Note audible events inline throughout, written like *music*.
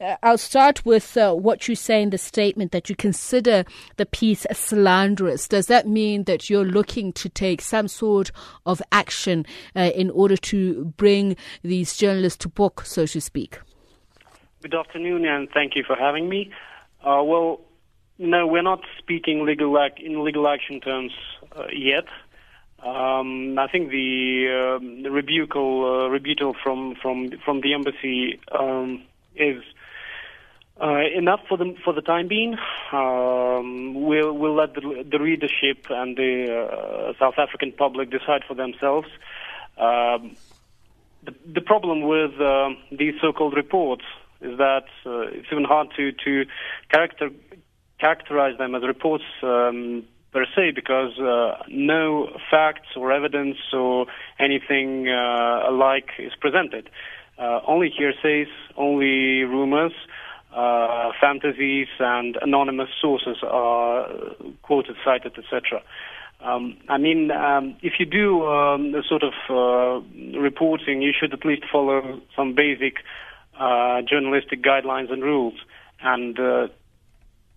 Uh, I'll start with uh, what you say in the statement that you consider the piece slanderous. Does that mean that you're looking to take some sort of action uh, in order to bring these journalists to book, so to speak? Good afternoon, and thank you for having me. Uh, well, no, we're not speaking legal ac- in legal action terms uh, yet. Um, I think the, uh, the rebuttal from from from the embassy um, is uh, enough for the for the time being. Um, we'll we'll let the, the readership and the uh, South African public decide for themselves. Um, the, the problem with uh, these so-called reports is that uh, it's even hard to to character characterize them as reports um, per se because uh, no facts or evidence or anything uh, alike is presented. only hearsays, only rumors uh, fantasies and anonymous sources are quoted, cited, etc. Um, I mean, um, if you do um, sort of uh, reporting, you should at least follow some basic uh, journalistic guidelines and rules. And uh,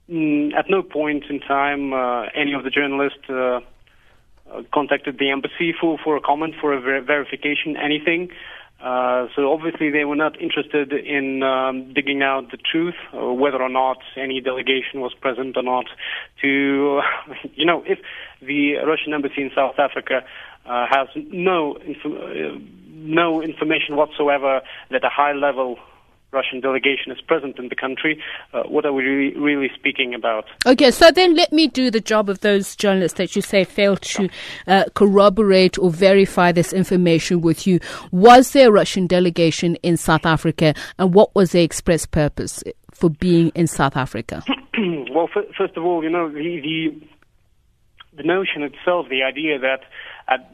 mm, at no point in time, uh, any of the journalists uh, contacted the embassy for, for a comment, for a ver- verification, anything. Uh, so obviously they were not interested in um, digging out the truth, or whether or not any delegation was present or not. To *laughs* you know, if the Russian embassy in South Africa uh, has no inf- uh, no information whatsoever that a high level Russian delegation is present in the country. Uh, what are we really, really, speaking about? Okay, so then let me do the job of those journalists that you say failed to uh, corroborate or verify this information with you. Was there a Russian delegation in South Africa, and what was their express purpose for being in South Africa? *clears throat* well, f- first of all, you know, the, the, the notion itself, the idea that at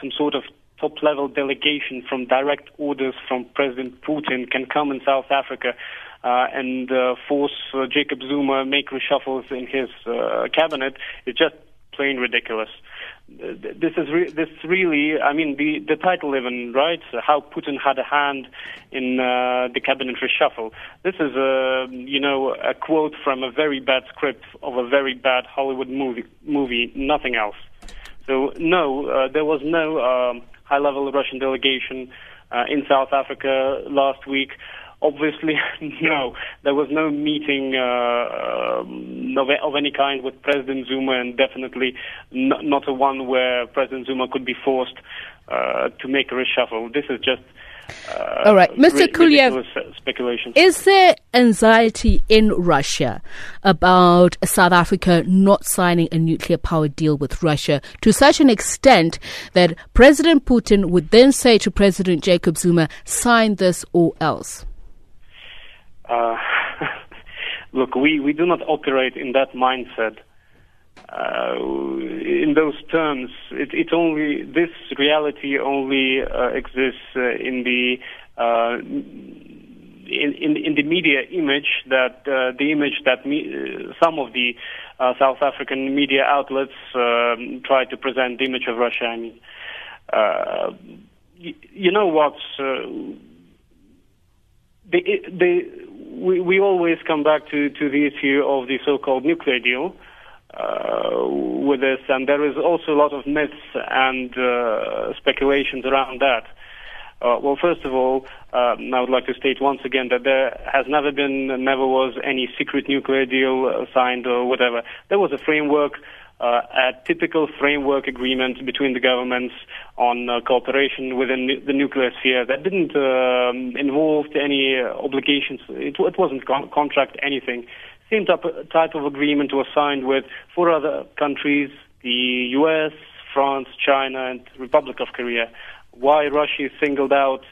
some sort of top level delegation from direct orders from President Putin can come in South Africa uh, and uh, force uh, Jacob Zuma make reshuffles in his uh, cabinet is just plain ridiculous. This is re- this really, I mean, the the title even right, how Putin had a hand in uh, the cabinet reshuffle. This is a you know a quote from a very bad script of a very bad Hollywood movie, movie nothing else. So no, uh, there was no um, high-level Russian delegation uh, in South Africa last week. Obviously, *laughs* no, there was no meeting uh, um, of, of, any kind with President Zuma, and definitely not a one where President Zuma could be forced uh, to make a reshuffle. This is just uh, All right, Mr. Kuliev, speculation. Is there anxiety in Russia about South Africa not signing a nuclear power deal with Russia to such an extent that President Putin would then say to President Jacob Zuma, sign this or else? Uh, *laughs* look, we, we do not operate in that mindset uh, in those terms, it, it, only this reality only uh, exists uh, in the uh, in, in, the media image that uh, the image that me, uh, some of the South African media outlets um, try to present the image of Russia. I mean, y- you know what? the, the, we, we always come back to, to the issue of the so-called nuclear deal uh, with this, and there is also a lot of myths and uh, speculations around that. Uh, well, first of all, um, I would like to state once again that there has never been, never was any secret nuclear deal uh, signed or whatever. There was a framework, uh, a typical framework agreement between the governments on uh, cooperation within the nuclear sphere that didn't um, involve any obligations. It, it wasn't con- contract anything. Same type type of agreement was signed with four other countries, the U.S., France, China, and Republic of Korea. Why Russia is singled out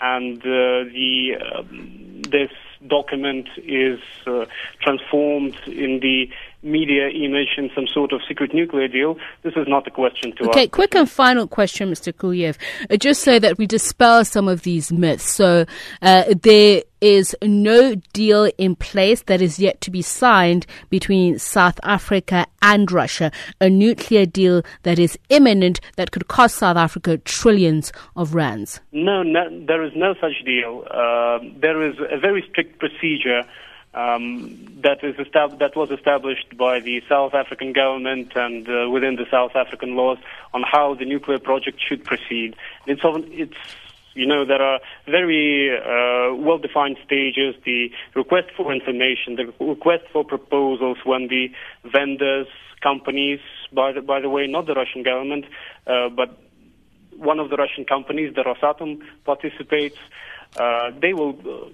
and uh, the um, this document is uh, transformed in the media image in some sort of secret nuclear deal. This is not a question to ask. Okay, quick and final question, Mr. Kuyev. Uh, just so that we dispel some of these myths. So uh, there is no deal in place that is yet to be signed between South Africa and Russia, a nuclear deal that is imminent that could cost South Africa trillions of rands. No, no there is no such deal. Uh, there is a very strict procedure um, that is that was established by the South African government and uh, within the South African laws on how the nuclear project should proceed. It's it's you know there are very uh, well-defined stages: the request for information, the request for proposals, when the vendors, companies, by the by the way, not the Russian government, uh, but one of the Russian companies, the Rosatom, participates. Uh, they will uh,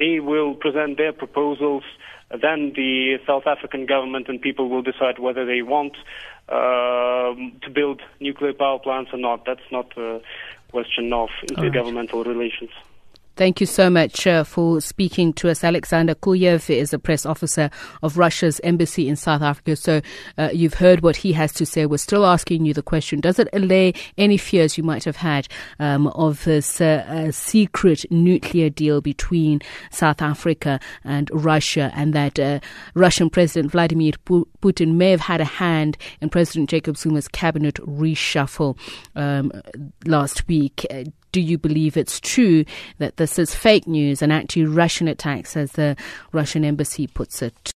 they will present their proposals. Then the South African government and people will decide whether they want uh, to build nuclear power plants or not. That's not a question of intergovernmental right. relations. Thank you so much uh, for speaking to us. Alexander Kuyev is a press officer of Russia's embassy in South Africa. So uh, you've heard what he has to say. We're still asking you the question Does it allay any fears you might have had um, of this uh, secret nuclear deal between South Africa and Russia, and that uh, Russian President Vladimir Putin may have had a hand in President Jacob Zuma's cabinet reshuffle um, last week? Do you believe it's true that this is fake news and actually Russian attacks, as the Russian embassy puts it?